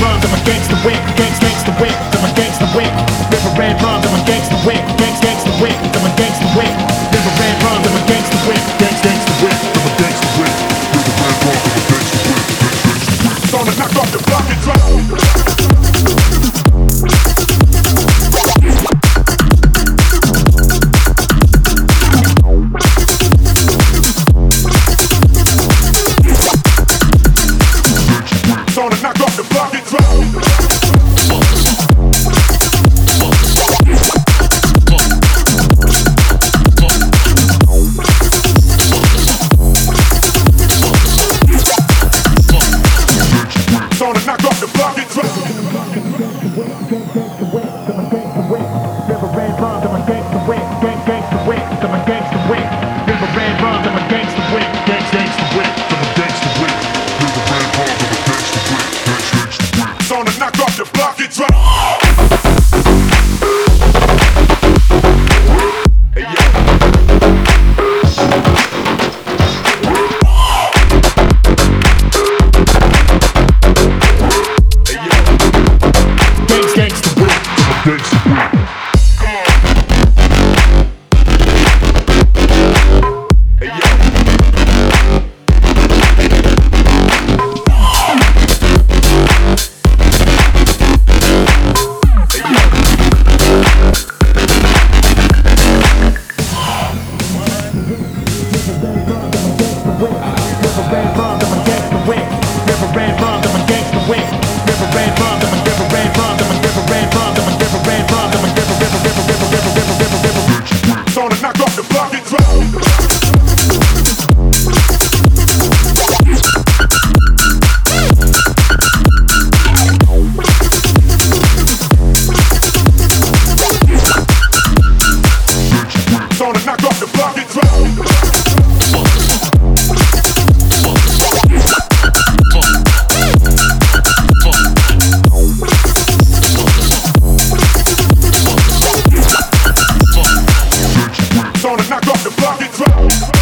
rhymes, I'm a gangster wick, gangsta, gangsta wick, I'm a gangster wick. River ran rhymes, I'm a gangster wick, gangsta, gangsta wick, I'm a gangster Drop the bucket, drop it. drop the body drop.